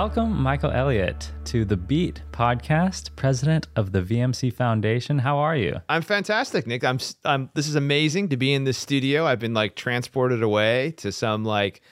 Welcome, Michael Elliott, to the Beat podcast, president of the VMC Foundation. How are you? I'm fantastic, Nick. I'm, I'm. This is amazing to be in this studio. I've been like transported away to some like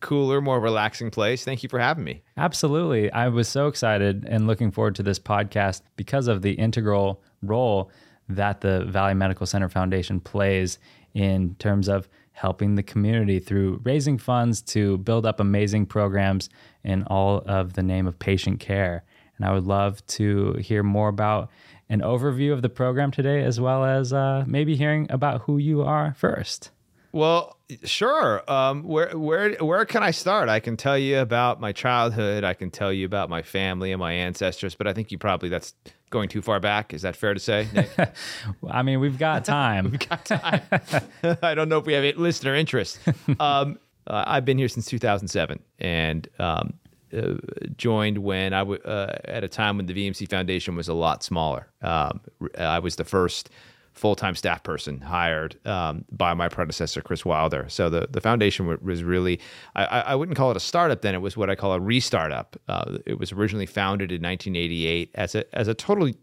cooler, more relaxing place. Thank you for having me. Absolutely. I was so excited and looking forward to this podcast because of the integral role that the Valley Medical Center Foundation plays in terms of helping the community through raising funds to build up amazing programs in all of the name of patient care. And I would love to hear more about an overview of the program today, as well as uh, maybe hearing about who you are first. Well, sure. Um, where where where can I start? I can tell you about my childhood. I can tell you about my family and my ancestors. But I think you probably that's going too far back. Is that fair to say? I mean, we've got time. we've got time. I don't know if we have listener interest. Um, uh, I've been here since 2007 and um, uh, joined when I w- uh, at a time when the VMC Foundation was a lot smaller. Um, I was the first full time staff person hired um, by my predecessor, Chris Wilder. So the, the foundation was really, I, I wouldn't call it a startup then, it was what I call a restartup. Uh, it was originally founded in 1988 as a, as a totally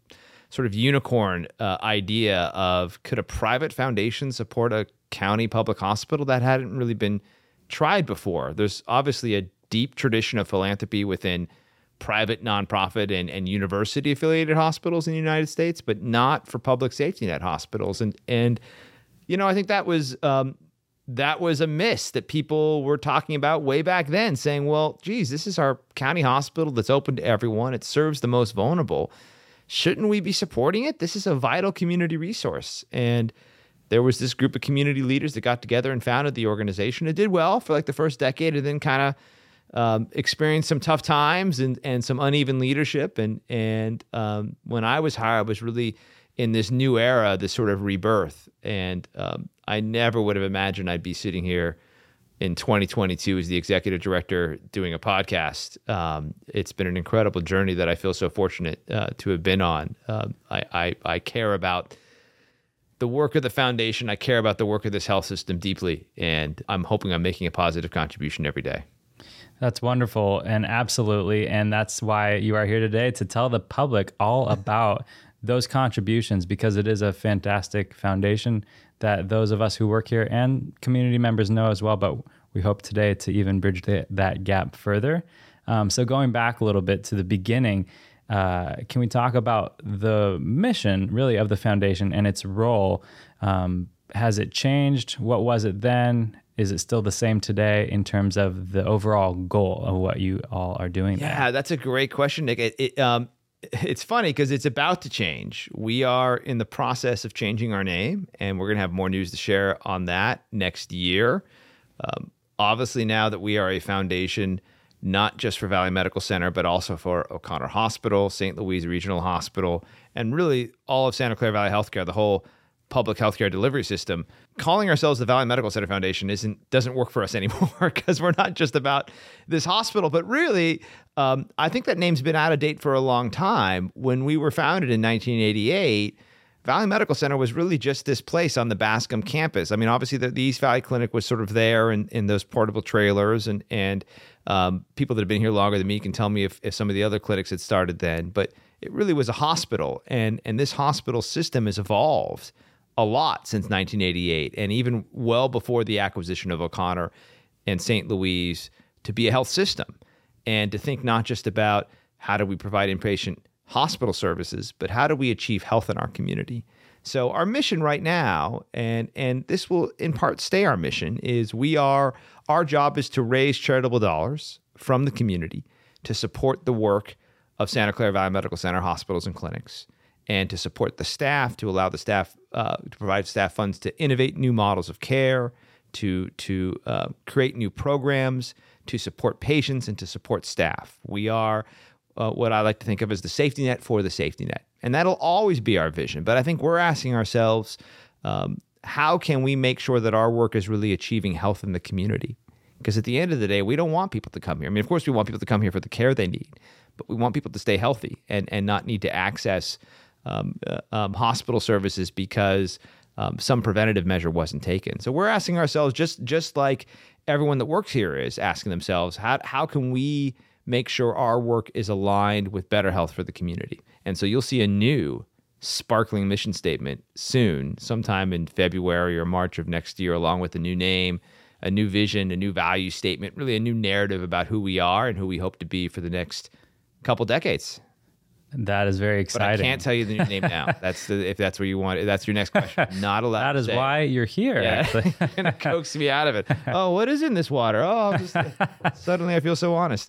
sort of unicorn uh, idea of could a private foundation support a county public hospital that hadn't really been tried before? There's obviously a deep tradition of philanthropy within private nonprofit and, and university affiliated hospitals in the United States, but not for public safety net hospitals. And and you know, I think that was um, that was a miss that people were talking about way back then, saying, "Well, geez, this is our county hospital that's open to everyone. It serves the most vulnerable. Shouldn't we be supporting it? This is a vital community resource." And there was this group of community leaders that got together and founded the organization. It did well for like the first decade, and then kind of um, experienced some tough times and, and some uneven leadership. And and um, when I was hired, I was really in this new era, this sort of rebirth. And um, I never would have imagined I'd be sitting here in 2022 as the executive director doing a podcast. Um, it's been an incredible journey that I feel so fortunate uh, to have been on. Um, I, I, I care about the work of the foundation. I care about the work of this health system deeply, and I'm hoping I'm making a positive contribution every day. That's wonderful and absolutely. And that's why you are here today to tell the public all about those contributions because it is a fantastic foundation that those of us who work here and community members know as well. But we hope today to even bridge the, that gap further. Um, so, going back a little bit to the beginning, uh, can we talk about the mission really of the foundation and its role? Um, has it changed? What was it then? is it still the same today in terms of the overall goal of what you all are doing? Yeah, there? that's a great question, Nick. It, it, um, it's funny because it's about to change. We are in the process of changing our name, and we're going to have more news to share on that next year. Um, obviously, now that we are a foundation, not just for Valley Medical Center, but also for O'Connor Hospital, St. Louise Regional Hospital, and really all of Santa Clara Valley Healthcare, the whole public healthcare delivery system. Calling ourselves the Valley Medical Center Foundation isn't doesn't work for us anymore because we're not just about this hospital, but really, um, I think that name's been out of date for a long time. When we were founded in 1988. Valley Medical Center was really just this place on the Bascom campus. I mean, obviously, the, the East Valley Clinic was sort of there in, in those portable trailers, and and um, people that have been here longer than me can tell me if, if some of the other clinics had started then. But it really was a hospital, and and this hospital system has evolved a lot since 1988 and even well before the acquisition of O'Connor and St. Louise to be a health system and to think not just about how do we provide inpatient hospital services, but how do we achieve health in our community. So our mission right now, and and this will in part stay our mission, is we are our job is to raise charitable dollars from the community to support the work of Santa Clara Valley Medical Center hospitals and clinics and to support the staff, to allow the staff uh, to provide staff funds to innovate new models of care, to to uh, create new programs, to support patients, and to support staff. We are uh, what I like to think of as the safety net for the safety net, and that'll always be our vision. But I think we're asking ourselves, um, how can we make sure that our work is really achieving health in the community? Because at the end of the day, we don't want people to come here. I mean, of course, we want people to come here for the care they need, but we want people to stay healthy and and not need to access um, uh, um, hospital services because um, some preventative measure wasn't taken. So we're asking ourselves, just just like everyone that works here is asking themselves, how how can we make sure our work is aligned with better health for the community. And so you'll see a new sparkling mission statement soon, sometime in February or March of next year, along with a new name, a new vision, a new value statement, really a new narrative about who we are and who we hope to be for the next couple decades. That is very exciting. But I can't tell you the new name now. That's the, if that's where you want. It. That's your next question. Not allowed. that is why you're here. Yeah. Actually, and coax me out of it. Oh, what is in this water? Oh, just, suddenly I feel so honest.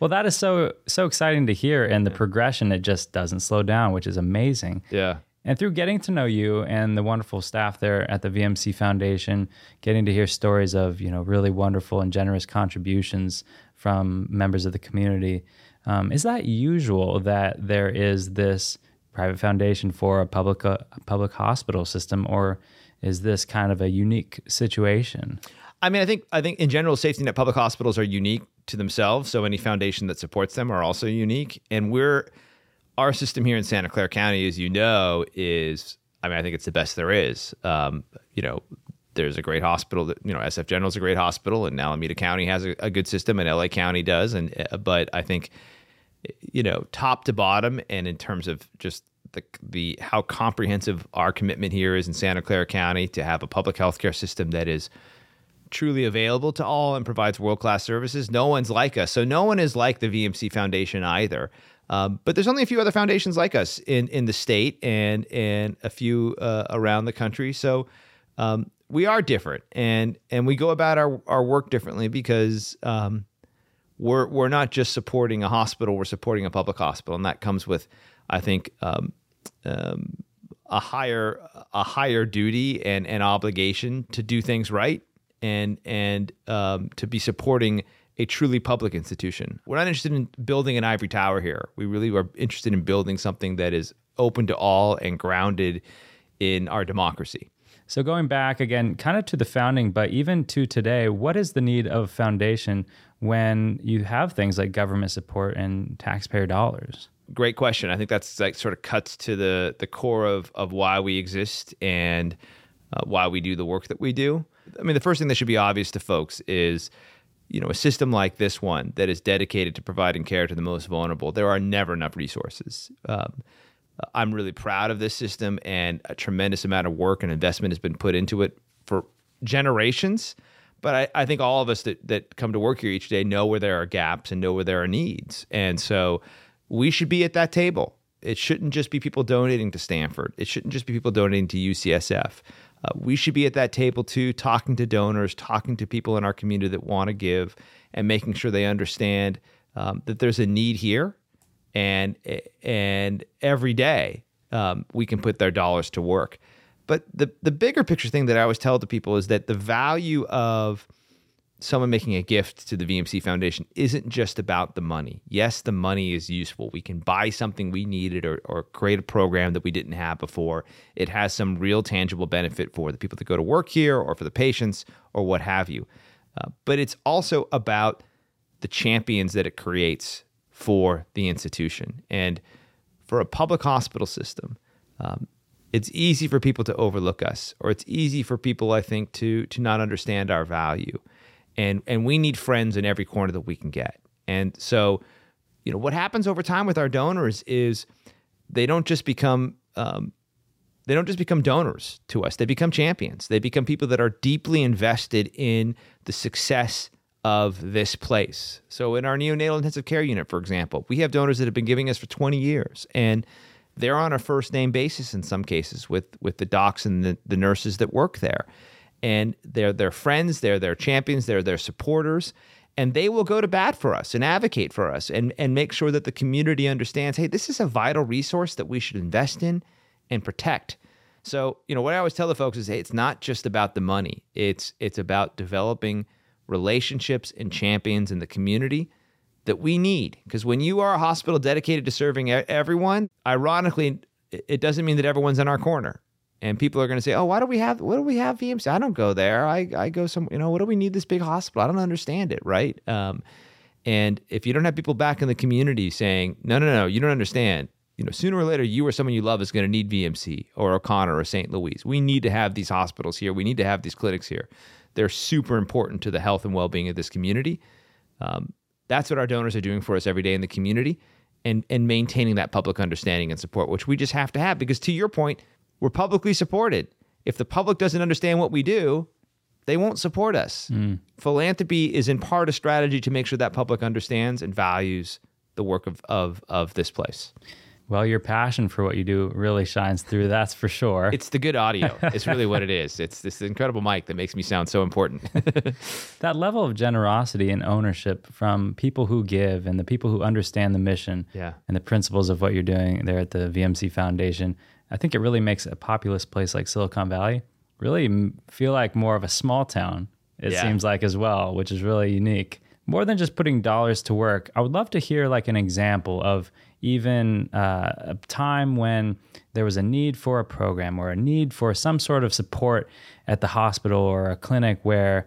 well, that is so so exciting to hear, and the progression it just doesn't slow down, which is amazing. Yeah. And through getting to know you and the wonderful staff there at the VMC Foundation, getting to hear stories of you know really wonderful and generous contributions from members of the community um, is that usual that there is this private foundation for a public uh, public hospital system, or is this kind of a unique situation? I mean, I think I think in general, safety net public hospitals are unique to themselves. So any foundation that supports them are also unique. And we're our system here in Santa Clara County, as you know, is I mean, I think it's the best there is. Um, you know, there's a great hospital that you know SF General is a great hospital, and Alameda County has a, a good system, and LA County does. And uh, but I think you know, top to bottom, and in terms of just the the how comprehensive our commitment here is in Santa Clara County to have a public healthcare system that is truly available to all and provides world class services. No one's like us, so no one is like the VMC Foundation either. Um, but there's only a few other foundations like us in in the state and and a few uh, around the country. So um, we are different, and and we go about our our work differently because. Um, we're we're not just supporting a hospital; we're supporting a public hospital, and that comes with, I think, um, um, a higher a higher duty and and obligation to do things right and and um, to be supporting a truly public institution. We're not interested in building an ivory tower here. We really are interested in building something that is open to all and grounded in our democracy. So going back again, kind of to the founding, but even to today, what is the need of foundation when you have things like government support and taxpayer dollars? Great question. I think that's like sort of cuts to the the core of of why we exist and uh, why we do the work that we do. I mean, the first thing that should be obvious to folks is you know, a system like this one that is dedicated to providing care to the most vulnerable, there are never enough resources. Um, I'm really proud of this system, and a tremendous amount of work and investment has been put into it for generations. But I, I think all of us that, that come to work here each day know where there are gaps and know where there are needs. And so we should be at that table. It shouldn't just be people donating to Stanford, it shouldn't just be people donating to UCSF. Uh, we should be at that table too, talking to donors, talking to people in our community that want to give, and making sure they understand um, that there's a need here, and and every day um, we can put their dollars to work. But the the bigger picture thing that I always tell to people is that the value of someone making a gift to the VMC Foundation isn't just about the money. Yes, the money is useful. We can buy something we needed or, or create a program that we didn't have before. It has some real tangible benefit for the people that go to work here or for the patients or what have you. Uh, but it's also about the champions that it creates for the institution. And for a public hospital system, um, it's easy for people to overlook us or it's easy for people i think to to not understand our value. And and we need friends in every corner that we can get. And so you know what happens over time with our donors is they don't just become um, they don't just become donors to us. They become champions. They become people that are deeply invested in the success of this place. So in our neonatal intensive care unit for example we have donors that have been giving us for 20 years. And they're on a first name basis in some cases with with the docs and the, the nurses that work there. And they're their friends they're their champions they're their supporters and they will go to bat for us and advocate for us and, and make sure that the community understands hey this is a vital resource that we should invest in and protect. So you know what i always tell the folks is hey it's not just about the money. It's it's about developing relationships and champions in the community that we need. Because when you are a hospital dedicated to serving everyone, ironically, it doesn't mean that everyone's in our corner. And people are going to say, "Oh, why do we have? What do we have VMC? I don't go there. I, I go some. You know, what do we need this big hospital? I don't understand it, right?" Um, and if you don't have people back in the community saying, "No, no, no, you don't understand," you know, sooner or later, you or someone you love is going to need VMC or O'Connor or St. Louise. We need to have these hospitals here. We need to have these clinics here. They're super important to the health and well being of this community. Um, That's what our donors are doing for us every day in the community and, and maintaining that public understanding and support, which we just have to have because to your point, we're publicly supported. If the public doesn't understand what we do, they won't support us. Mm. Philanthropy is in part a strategy to make sure that public understands and values the work of, of, of this place. Well, your passion for what you do really shines through. That's for sure. It's the good audio. it's really what it is. It's this incredible mic that makes me sound so important. that level of generosity and ownership from people who give and the people who understand the mission yeah. and the principles of what you're doing there at the VMC Foundation, I think it really makes a populous place like Silicon Valley really feel like more of a small town. It yeah. seems like as well, which is really unique. More than just putting dollars to work, I would love to hear like an example of even uh, a time when there was a need for a program or a need for some sort of support at the hospital or a clinic where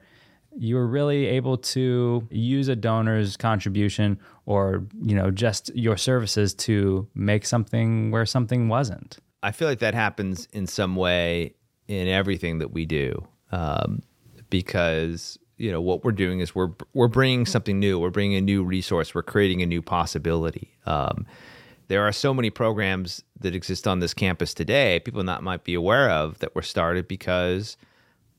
you were really able to use a donor's contribution or you know just your services to make something where something wasn't. I feel like that happens in some way in everything that we do um, because you know what we're doing is we're we're bringing something new. We're bringing a new resource. We're creating a new possibility. Um, there are so many programs that exist on this campus today people not might be aware of that were started because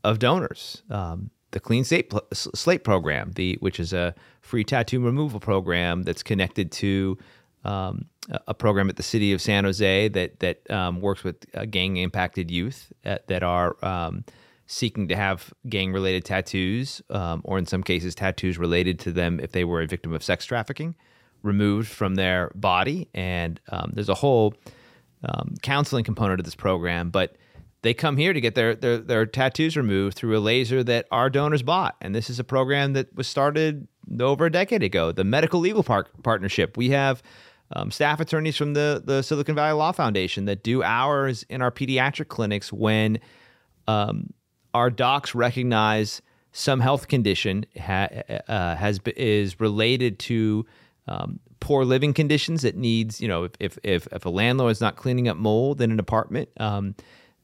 of donors. Um, the clean slate, slate program the which is a free tattoo removal program that's connected to um, a program at the city of San Jose that that um, works with uh, gang impacted youth that, that are um, seeking to have gang related tattoos, um, or in some cases, tattoos related to them if they were a victim of sex trafficking, removed from their body. And um, there's a whole um, counseling component of this program, but they come here to get their, their, their tattoos removed through a laser that our donors bought. And this is a program that was started over a decade ago. The Medical Legal Park Partnership. We have um, staff attorneys from the, the Silicon Valley Law Foundation that do hours in our pediatric clinics when um, our docs recognize some health condition ha, uh, has is related to um, poor living conditions that needs you know if if if a landlord is not cleaning up mold in an apartment um,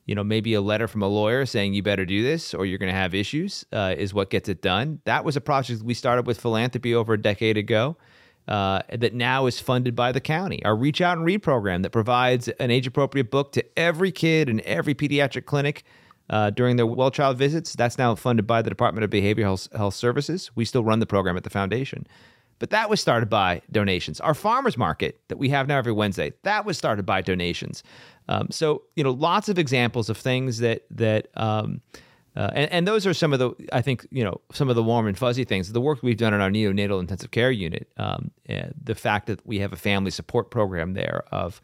you know maybe a letter from a lawyer saying you better do this or you're going to have issues uh, is what gets it done that was a project we started with philanthropy over a decade ago uh, that now is funded by the county. Our Reach Out and Read program that provides an age appropriate book to every kid in every pediatric clinic uh, during their well child visits. That's now funded by the Department of Behavioral Health, Health Services. We still run the program at the foundation. But that was started by donations. Our farmers market that we have now every Wednesday, that was started by donations. Um, so you know, lots of examples of things that that um, uh, and, and those are some of the, I think, you know, some of the warm and fuzzy things. The work we've done in our neonatal intensive care unit, um, the fact that we have a family support program there of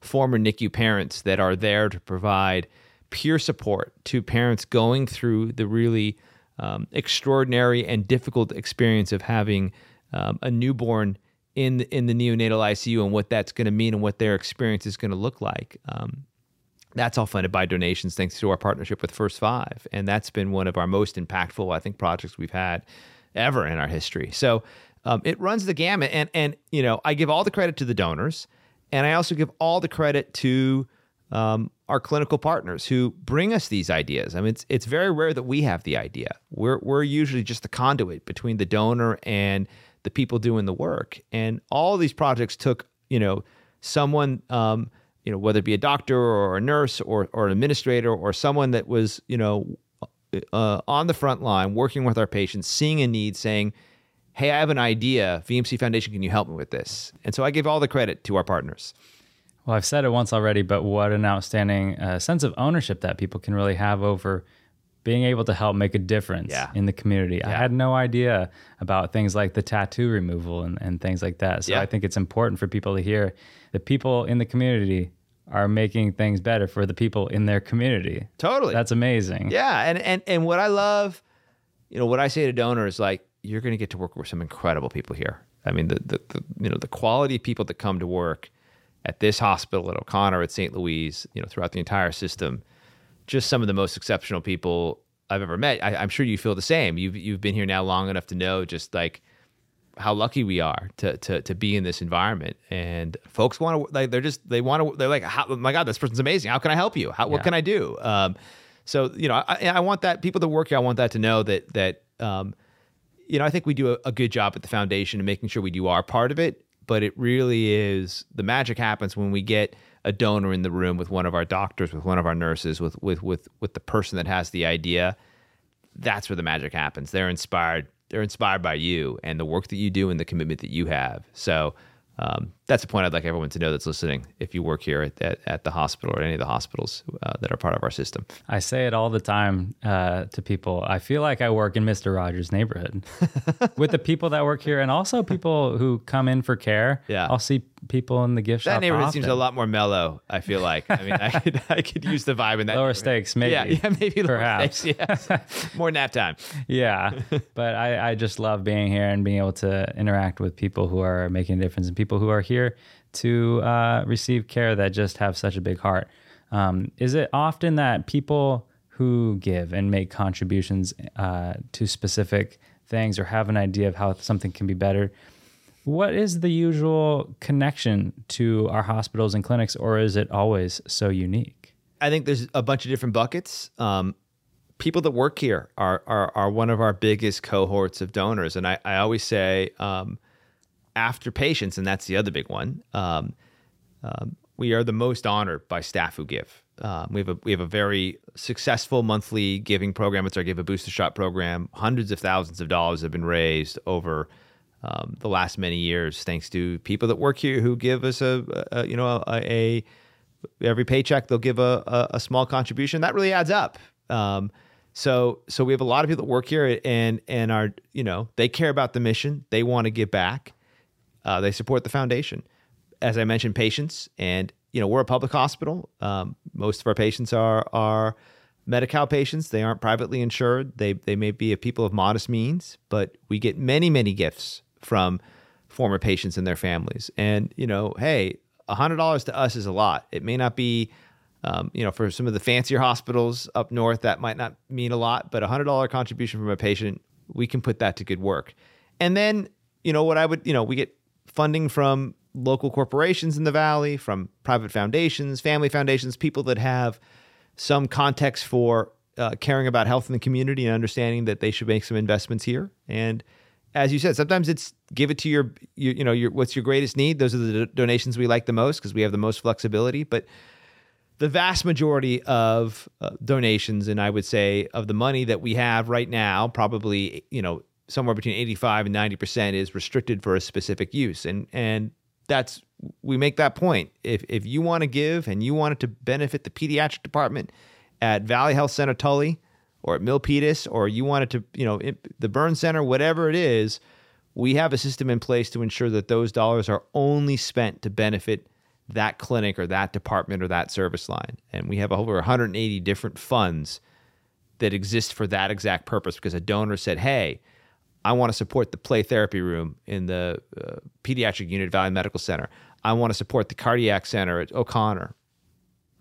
former NICU parents that are there to provide peer support to parents going through the really um, extraordinary and difficult experience of having um, a newborn in the, in the neonatal ICU and what that's going to mean and what their experience is going to look like. Um, that's all funded by donations thanks to our partnership with First Five. And that's been one of our most impactful, I think, projects we've had ever in our history. So um, it runs the gamut. And, and, you know, I give all the credit to the donors. And I also give all the credit to um, our clinical partners who bring us these ideas. I mean, it's, it's very rare that we have the idea. We're, we're usually just the conduit between the donor and the people doing the work. And all these projects took, you know, someone um, – you know, whether it be a doctor or a nurse or, or an administrator or someone that was, you know, uh, on the front line working with our patients, seeing a need, saying, Hey, I have an idea. VMC Foundation, can you help me with this? And so I give all the credit to our partners. Well, I've said it once already, but what an outstanding uh, sense of ownership that people can really have over being able to help make a difference yeah. in the community. Yeah. I had no idea about things like the tattoo removal and, and things like that. So yeah. I think it's important for people to hear that people in the community are making things better for the people in their community. Totally. That's amazing. Yeah. And and and what I love, you know, what I say to donors, like, you're gonna get to work with some incredible people here. I mean, the the, the you know, the quality of people that come to work at this hospital, at O'Connor, at St. Louise, you know, throughout the entire system just some of the most exceptional people I've ever met. I, am sure you feel the same. You've you've been here now long enough to know just like how lucky we are to to to be in this environment. And folks want to like they're just they want to they're like, how, oh my God, this person's amazing. How can I help you? How, yeah. What can I do? Um, so you know, I, I, want that people that work here. I want that to know that that um, you know, I think we do a, a good job at the foundation and making sure we do our part of it. But it really is the magic happens when we get a donor in the room with one of our doctors, with one of our nurses, with with with with the person that has the idea. That's where the magic happens. They're inspired. They're inspired by you and the work that you do and the commitment that you have. So um, that's a point I'd like everyone to know that's listening. If you work here at, at, at the hospital or any of the hospitals uh, that are part of our system, I say it all the time uh, to people. I feel like I work in Mister Rogers' neighborhood with the people that work here, and also people who come in for care. Yeah. I'll see people in the gift that shop. That neighborhood often. seems a lot more mellow. I feel like. I mean, I could I could use the vibe in that lower stakes, maybe. Yeah, yeah, maybe perhaps. stakes, yeah. more nap time. yeah but I, I just love being here and being able to interact with people who are making a difference and people who are here to uh, receive care that just have such a big heart. Um, is it often that people who give and make contributions uh, to specific things or have an idea of how something can be better what is the usual connection to our hospitals and clinics or is it always so unique? I think there's a bunch of different buckets. Um, people that work here are, are are one of our biggest cohorts of donors, and I, I always say um, after patients, and that's the other big one. Um, um, we are the most honored by staff who give. Um, we have a we have a very successful monthly giving program. It's our Give a Booster Shot program. Hundreds of thousands of dollars have been raised over um, the last many years, thanks to people that work here who give us a, a you know a, a every paycheck they'll give a, a, a small contribution that really adds up um, so so we have a lot of people that work here and and are you know they care about the mission they want to give back uh, they support the foundation. As i mentioned patients and you know we're a public hospital. Um, most of our patients are are Medi-Cal patients. They aren't privately insured. They they may be people of modest means but we get many many gifts from former patients and their families. And you know hey $100 to us is a lot. It may not be um, you know for some of the fancier hospitals up north that might not mean a lot but a $100 contribution from a patient we can put that to good work. And then you know what i would you know we get funding from local corporations in the valley from private foundations family foundations people that have some context for uh, caring about health in the community and understanding that they should make some investments here. And as you said, sometimes it's give it to your, your you know, your what's your greatest need. Those are the do- donations we like the most because we have the most flexibility. But the vast majority of uh, donations, and I would say of the money that we have right now, probably you know somewhere between eighty-five and ninety percent is restricted for a specific use, and and that's we make that point. If if you want to give and you want it to benefit the pediatric department at Valley Health Center Tully or at Milpitas, or you want it to you know the burn center, whatever it is, we have a system in place to ensure that those dollars are only spent to benefit that clinic or that department or that service line. And we have over 180 different funds that exist for that exact purpose because a donor said, "Hey, I want to support the play therapy room in the uh, pediatric unit at Valley Medical Center. I want to support the cardiac center at O'Connor."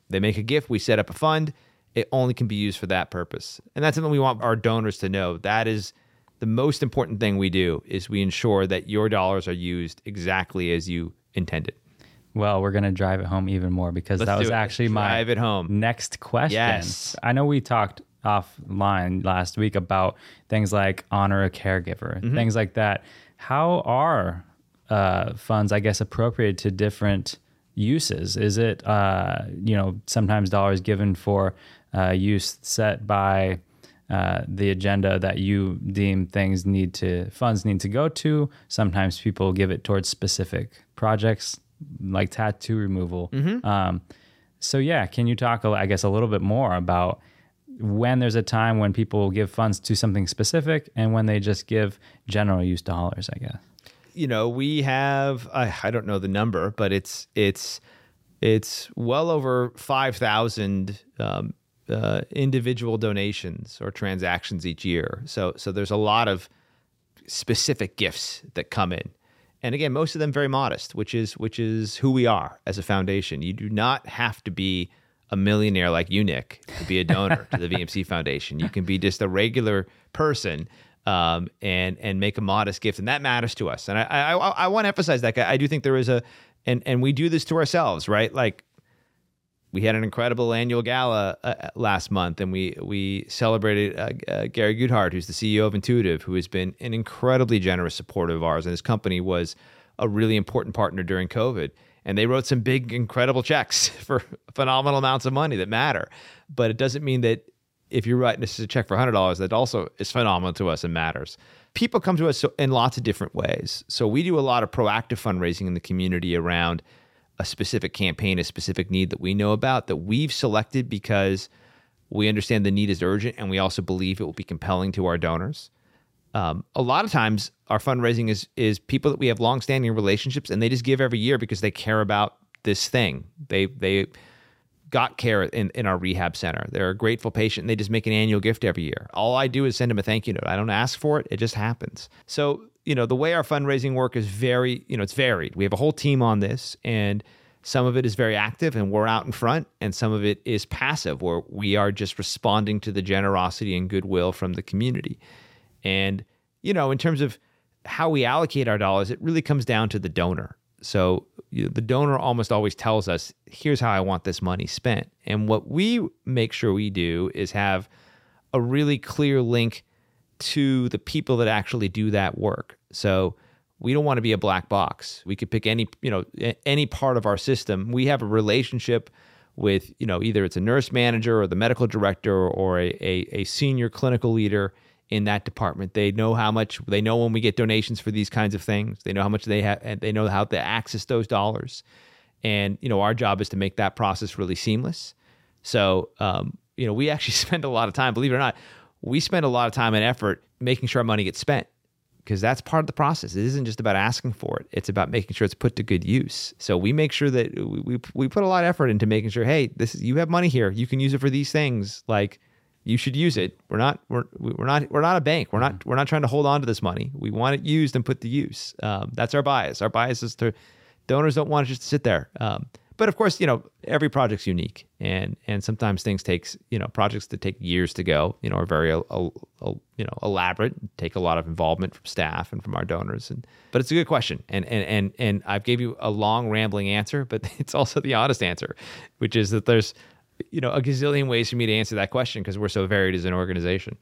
They make a gift, we set up a fund. It only can be used for that purpose. And that's something we want our donors to know. That is the most important thing we do is we ensure that your dollars are used exactly as you intended. Well, we're going to drive it home even more because Let's that was it. actually my Drive it home. next question. Yes. I know we talked offline last week about things like honor a caregiver, Mm-hmm. things like that. How are uh, funds, I guess, appropriated to different uses? Is it, uh, you know, sometimes dollars given for uh, use set by uh, the agenda that you deem things need to funds need to go to. Sometimes people give it towards specific projects like tattoo removal. Um, so yeah, can you talk, I guess, a little bit more about when there's a time when people give funds to something specific and when they just give general use dollars? I guess. you know we have I, I don't know the number but it's it's it's well over 5000 um, uh, individual donations or transactions each year so so there's a lot of specific gifts that come in and again most of them very modest which is which is who we are as a foundation you do not have to be a millionaire like you nick to be a donor to the vmc foundation. You can be just a regular person um, and and make a modest gift and that matters to us. And i i, I want to emphasize that i do think there is a and and we do this to ourselves right? Like we had an incredible annual gala uh, last month, and we we celebrated uh, uh, Gary Guthart, who's the CEO of Intuitive, who has been an incredibly generous supporter of ours, and his company was a really important partner during COVID. And they wrote some big, incredible checks for phenomenal amounts of money that matter. But it doesn't mean that if you're writing us a check for $100, that also is phenomenal to us and matters. People come to us in lots of different ways. So we do a lot of proactive fundraising in the community around a specific campaign, a specific need that we know about that we've selected because we understand the need is urgent and we also believe it will be compelling to our donors. Um, a lot of times, our fundraising is is people that we have longstanding relationships, and they just give every year because they care about this thing. They they got care in, in our rehab center. They're a grateful patient and they just make an annual gift every year. All I do is send them a thank you note. I don't ask for it, it just happens. So, you know, the way our fundraising work is very, you know, it's varied. We have a whole team on this and some of it is very active and we're out in front, and some of it is passive where we are just responding to the generosity and goodwill from the community. And, you know, in terms of how we allocate our dollars, it really comes down to the donor. So the donor almost always tells us, here's how I want this money spent. And what we make sure we do is have a really clear link to the people that actually do that work. So we don't want to be a black box. We could pick any, you know, any part of our system. We have a relationship with, you know, either it's a nurse manager or the medical director or a, a, a senior clinical leader in that department. They know how much they know when we get donations for these kinds of things. They know how much they have and they know how to access those dollars. And you know, our job is to make that process really seamless. So, um, you know, we actually spend a lot of time, believe it or not, we spend a lot of time and effort making sure our money gets spent because that's part of the process. It isn't just about asking for it; it's about making sure it's put to good use. So we make sure that we we, we put a lot of effort into making sure, hey, this is, you have money here, you can use it for these things, like you should use it. We're not we're we're not we're not a bank. We're not mm-hmm. we're not trying to hold on to this money. We want it used and put to use. Um, that's our bias. Our bias is to donors don't want it just to sit there. Um, but of course, you know every project's unique, and and sometimes things takes you know projects that take years to go. You know are very uh, uh, you know elaborate, take a lot of involvement from staff and from our donors. And but it's a good question, and and and and I've gave you a long rambling answer, but it's also the honest answer, which is that there's you know a gazillion ways for me to answer that question because we're so varied as an organization.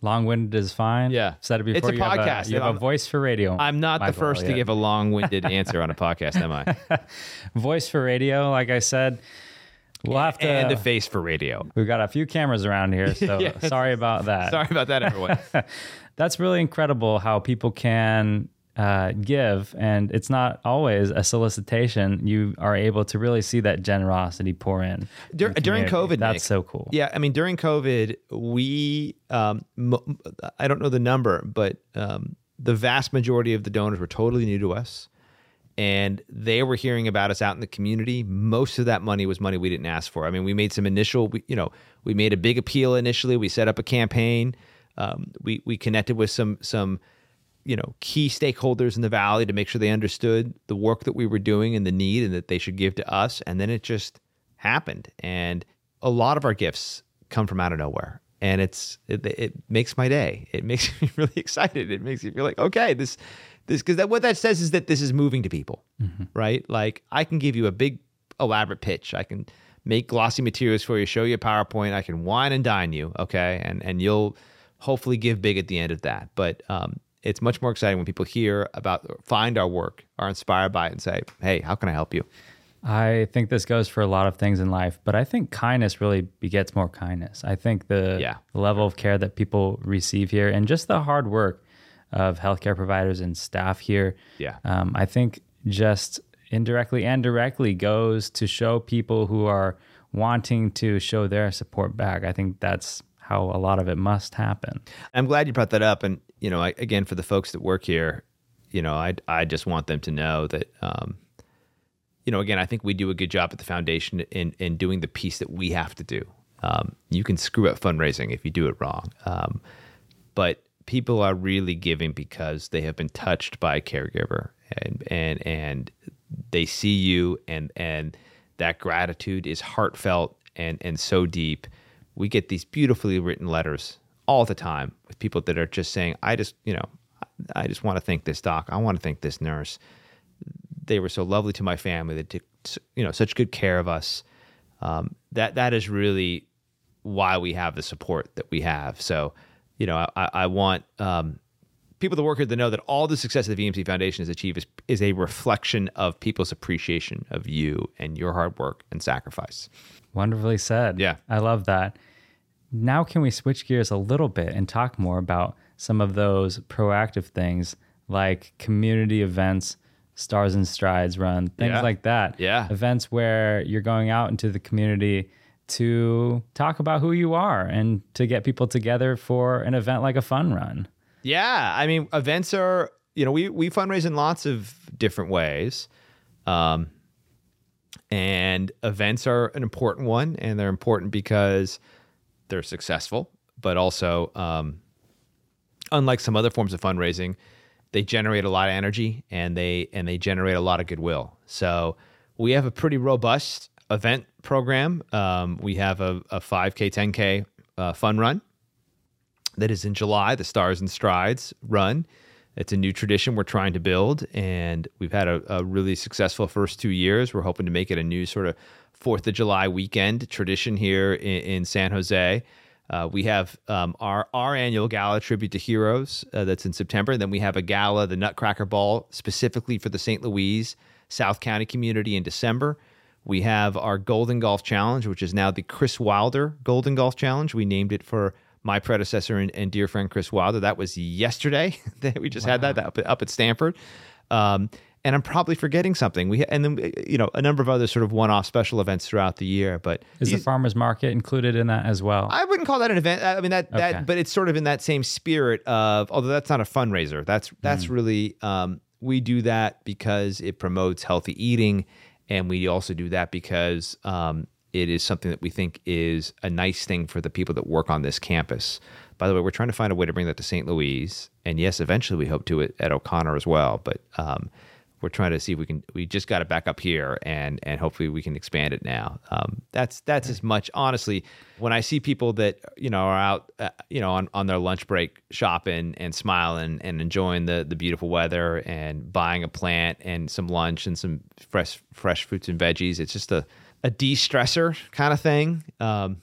Long-winded is fine. Yeah, said it before. It's a you podcast. Have a, you have a voice for radio. I'm not the first to give a long-winded answer on a podcast, am I? voice for radio, like I said. We'll have to and a face for radio. We've got a few cameras around here, so yeah. sorry about that. Sorry about that, everyone. That's really incredible how people can uh, give, and it's not always a solicitation. You are able to really see that generosity pour in, Dur- during COVID. That's Nick, so cool. Yeah, I mean, during COVID, we um, I don't know the number, but um, the vast majority of the donors were totally new to us, and they were hearing about us out in the community. Most of that money was money we didn't ask for. I mean, we made some initial, we, you know, we made a big appeal initially. We set up a campaign. Um, we we connected with some some you know key stakeholders in the valley to make sure they understood the work that we were doing and the need and that they should give to us. And then it just happened. And a lot of our gifts come from out of nowhere. And it's it, it makes my day. It makes me really excited. It makes me feel like okay this this because that what that says is that this is moving to people mm-hmm. right? Like i can give you a big elaborate pitch. I can make glossy materials for you show you a powerpoint. I can wine and dine you okay? And and you'll hopefully give big at the end of that. But um, it's much more exciting when people hear about, find our work, are inspired by it, and say, "Hey, how can I help you?" I think this goes for a lot of things in life, but I think kindness really begets more kindness. I think the, yeah. level of care that people receive here and just the hard work of healthcare providers and staff here, yeah, um, I think just indirectly and directly goes to show people who are wanting to show their support back. I think that's how a lot of it must happen. I'm glad you brought that up. And, you know, I, again, for the folks that work here, you know, I, I just want them to know that, um, you know, again, I think we do a good job at the foundation in, in doing the piece that we have to do. Um, you can screw up fundraising if you do it wrong. Um, but people are really giving because they have been touched by a caregiver and, and, and they see you and, and that gratitude is heartfelt and, and so deep we get these beautifully written letters all the time with people that are just saying, I just, you know, I just want to thank this doc. I want to thank this nurse. They were so lovely to my family. They took, you know, such good care of us. um, that that is really why we have the support that we have. So, you know, I, I want um, people that work here to know that all the success that the VMC Foundation has achieved is, is a reflection of people's appreciation of you and your hard work and sacrifice. Wonderfully said. Yeah. I love that. Now, can we switch gears a little bit and talk more about some of those proactive things like community events, Stars and Strides run, things Yeah. like that? Yeah. Events where you're going out into the community to talk about who you are and to get people together for an event like a fun run. Yeah, I mean, events are you know we we fundraise in lots of different ways, um, and events are an important one, and they're important because they're successful, but also um, unlike some other forms of fundraising, they generate a lot of energy and they and they generate a lot of goodwill. So we have a pretty robust event program. Um, we have a, a 5K, 10K uh, fun run that is in July, the Stars and Strides run. It's a new tradition we're trying to build, and we've had a, a really successful first two years. We're hoping to make it a new sort of Fourth of July weekend tradition here in, in San Jose. Uh, we have um, our our annual gala tribute to heroes uh, that's in September. And then we have a gala, the Nutcracker Ball, specifically for the St. Louise South County community in December. We have our Golden Golf Challenge, which is now the Chris Wilder Golden Golf Challenge. We named it for my predecessor and, and dear friend Chris Wilder. That was yesterday that we just had that up, up at Stanford. Um, and I'm probably forgetting something. We and then you know a number of other sort of one-off special events throughout the year. But Is the farmers market included in that as well? I wouldn't call that an event. I mean that Okay. that, but it's sort of in that same spirit of. Although that's not a fundraiser. That's that's really um, we do that because it promotes healthy eating, and we also do that because um, it is something that we think is a nice thing for the people that work on this campus. By the way, we're trying to find a way to bring that to St. Louise, and yes, eventually we hope to at O'Connor as well. But um, we're trying to see if we can. We just got it back up here, and and hopefully we can expand it now. Um, that's that's as much. Honestly, when I see people that you know are out, uh, you know, on, on their lunch break shopping and smiling and enjoying the the beautiful weather and buying a plant and some lunch and some fresh fresh fruits and veggies, it's just a a de stressor kind of thing. Um,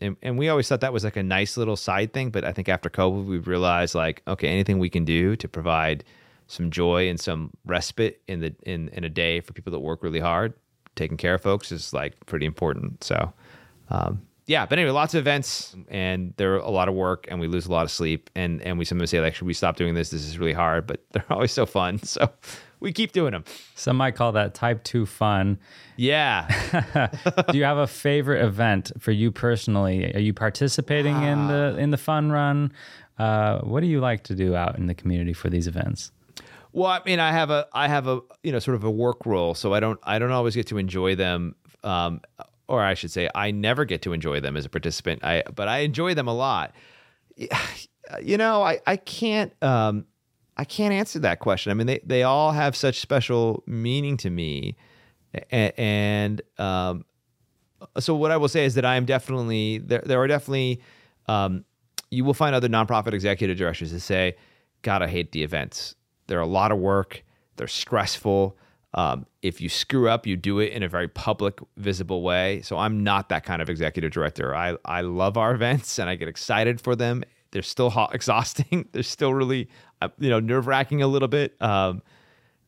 and, and we always thought that was like a nice little side thing, but I think after COVID, we realized like, okay, anything we can do to provide some joy and some respite in the in in a day for people that work really hard, taking care of folks is like pretty important. So, um, yeah. But anyway, lots of events, and they're a lot of work, and we lose a lot of sleep, and and we sometimes say like, should we stop doing this? This is really hard, but they're always so fun. So we keep doing them. Some might call that type two fun. Yeah. Do you have a favorite event for you personally? Are you participating in the in the fun run? Uh, what do you like to do out in the community for these events? Well, I mean, I have a, I have a, you know, sort of a work role, so I don't, I don't always get to enjoy them, um, or I should say, I never get to enjoy them as a participant. I, but I enjoy them a lot. You know, I, I can't, um, I can't answer that question. I mean, they, they all have such special meaning to me, and, um, so what I will say is that I am definitely there. There are definitely um, you will find other nonprofit executive directors that say, "God, I hate the events. They're a lot of work. They're stressful. Um, if you screw up, you do it in a very public, visible way." So I'm not that kind of executive director. I I love our events and I get excited for them. They're still hot, exhausting. They're still really you know nerve wracking a little bit. Um,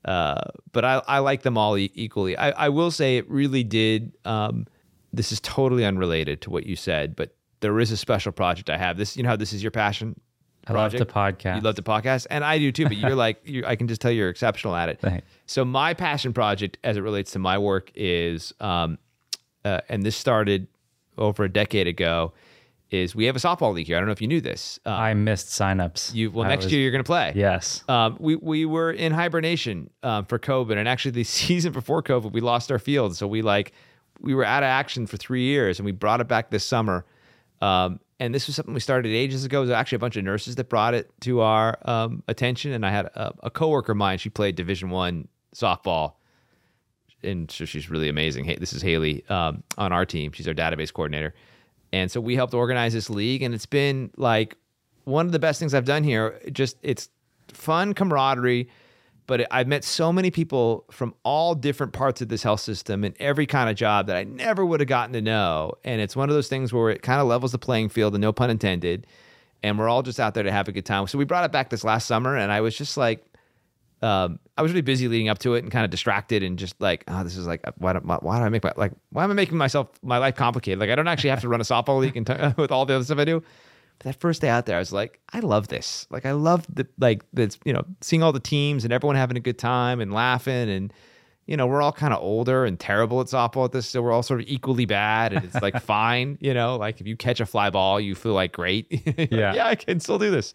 uh, but I, I like them all e- equally. I, I will say it really did. Um, this is totally unrelated to what you said, but there is a special project I have. This, you know, how this is your passion. I love the podcast. You love the podcast, and I do too. But you're like, you I can just tell you're exceptional at it. Thanks. So my passion project, as it relates to my work, is, um, uh, and this started over a decade ago. Is we have a softball league here. I don't know if you knew this. Uh, I missed signups. you well I next was- year you're going to play. Yes. Um, we we were in hibernation um, for COVID, and actually the season before COVID, we lost our field, so we like we were out of action for three years, and we brought it back this summer. Um, and this was something we started ages ago. It was actually a bunch of nurses that brought it to our um, attention, and I had a, a coworker of mine. She played Division One softball, and so she's really amazing. Hey, this is Haley um, on our team. She's our database coordinator, and so we helped organize this league, and it's been like one of the best things I've done here. Just it's fun camaraderie, but I've met so many people from all different parts of this health system and every kind of job that I never would have gotten to know. And it's one of those things where it kind of levels the playing field, and no pun intended. And we're all just out there to have a good time. So we brought it back this last summer, and I was just like, um, I was really busy leading up to it and kind of distracted and just like, oh, this is like, why do, why do I make my like, why am I making myself my life complicated? Like, I don't actually have to run a softball league and t- with all the other stuff I do. But that first day out there, I was like, I love this. Like, I love the like that's you know seeing all the teams and everyone having a good time and laughing and you know we're all kind of older and terrible at softball at this, so we're all sort of equally bad and it's like fine. You know, like if you catch a fly ball, you feel like great. Yeah. yeah, I can still do this.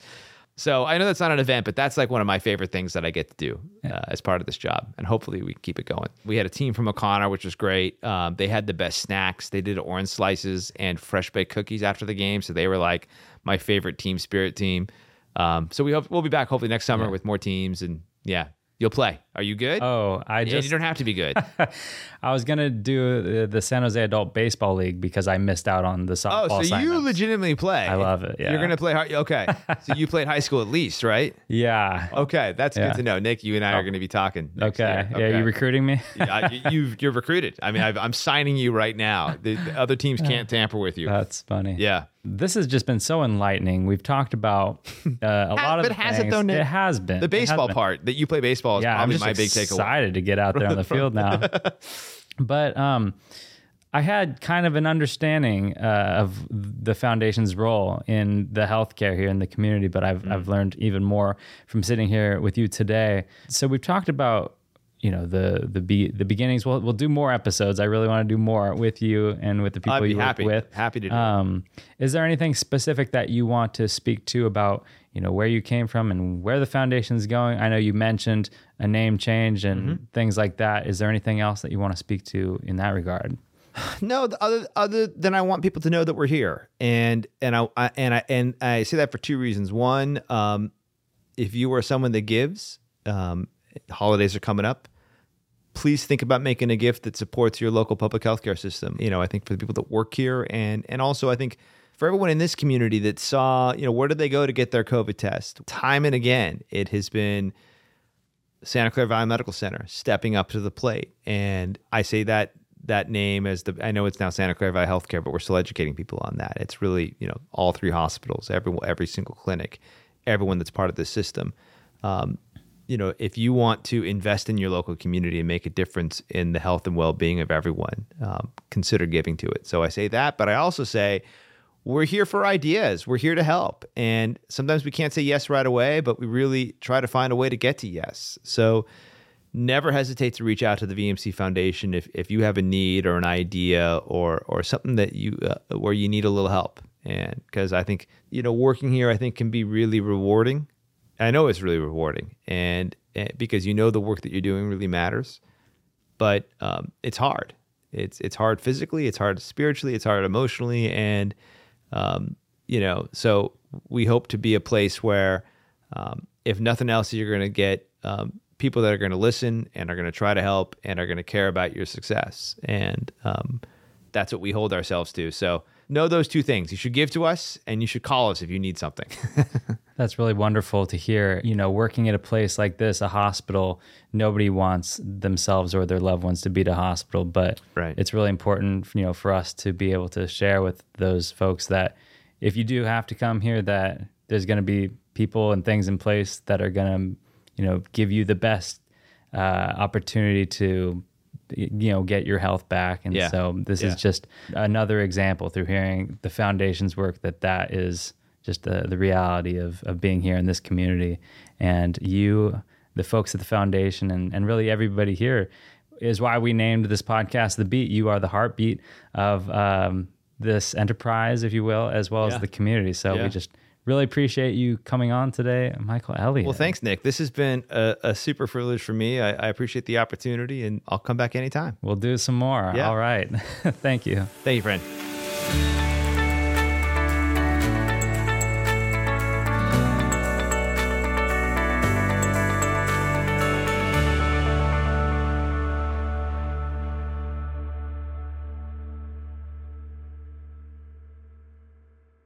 So I know that's not an event, but that's like one of my favorite things that I get to do uh, as part of this job, and hopefully we can keep it going. We had a team from O'Connor, which was great. Um, they had the best snacks. They did orange slices and fresh baked cookies after the game, so they were like my favorite team spirit team. Um, so we hope we'll be back hopefully next summer with more teams, and yeah, you'll play. Are you good? Oh, I And just you don't have to be good. I was gonna do the, the San Jose Adult Baseball League because I missed out on the softball. oh, so you legitimately play? I love it, yeah. you're gonna play hard. Okay, so you played high school at least, right? yeah. Okay, that's Yeah. good to know. Nick, you and I are oh. going to be talking. next Okay. year. Yeah, you recruiting me? yeah, you, you've, you're recruited. I mean, I've, I'm signing you right now. The, the other teams can't tamper with you. That's funny. yeah. This has just been so enlightening. We've talked about uh, a lot of but the has it things. though, Nick? It has been The baseball been. part that you play baseball is Yeah, I'm probably just my big takeaway. excited to get out there on the field now. but um, I had kind of an understanding uh, of the foundation's role in the healthcare here in the community, but I've Mm. I've learned even more from sitting here with you today. So we've talked about you know the the be, the beginnings. We'll we'll do more episodes. I really want to do more with you and with the people I'd be you happy. work with. Happy to do. Um, is there anything specific that you want to speak to about, you know, where you came from and where the foundation's going? I know you mentioned a name change and Mm-hmm. things like that. Is there anything else that you want to speak to in that regard? No, the other other than I want people to know that we're here, and and I, I and I and I say that for two reasons. One, um, if you are someone that gives, um, holidays are coming up. Please think about making a gift that supports your local public healthcare system. You know, I think for the people that work here, and and also I think for everyone in this community that saw, you know, where did they go to get their COVID test? Time and again, it has been Santa Clara Valley Medical Center stepping up to the plate. And I say that that name as the I know it's now Santa Clara Valley Healthcare, but we're still educating people on that. It's really you know all three hospitals, every every single clinic, everyone that's part of the system. Um, you know, if you want to invest in your local community and make a difference in the health and well being of everyone, um, consider giving to it. So I say that, but I also say we're here for ideas. We're here to help. And sometimes we can't say yes right away, but we really try to find a way to get to yes. So never hesitate to reach out to the VMC Foundation if, if you have a need or an idea or or something that you uh, where you need a little help. And because I think you know working here, I think can be really rewarding. I know it's really rewarding, and, and because you know the work that you're doing really matters, but um, it's hard. It's it's hard physically, it's hard spiritually, it's hard emotionally, and um, you know. So we hope to be a place where, um, if nothing else, you're going to get um, people that are going to listen and are going to try to help and are going to care about your success, and um, that's what we hold ourselves to. So know those two things. You should give to us, and you should call us if you need something. That's really wonderful to hear. You know, working at a place like this, a hospital, nobody wants themselves or their loved ones to be to hospital, but Right. it's really important, you know, for us to be able to share with those folks that if you do have to come here, that there's going to be people and things in place that are going to, you know, give you the best uh, opportunity to, you know, get your health back. And Yeah. so this Yeah. is just another example through hearing the foundation's work that that is just the, the reality of, of being here in this community. And you, the folks at the foundation, and, and really everybody here is why we named this podcast The Beat. You are the heartbeat of um, this enterprise, if you will, as well Yeah. as the community. So we just really appreciate you coming on today, Michael Elliott. Well, thanks, Nick. This has been a, a super privilege for me. I, I appreciate the opportunity, and I'll come back anytime. We'll do some more. Yeah. All right. Thank you. Thank you, friend.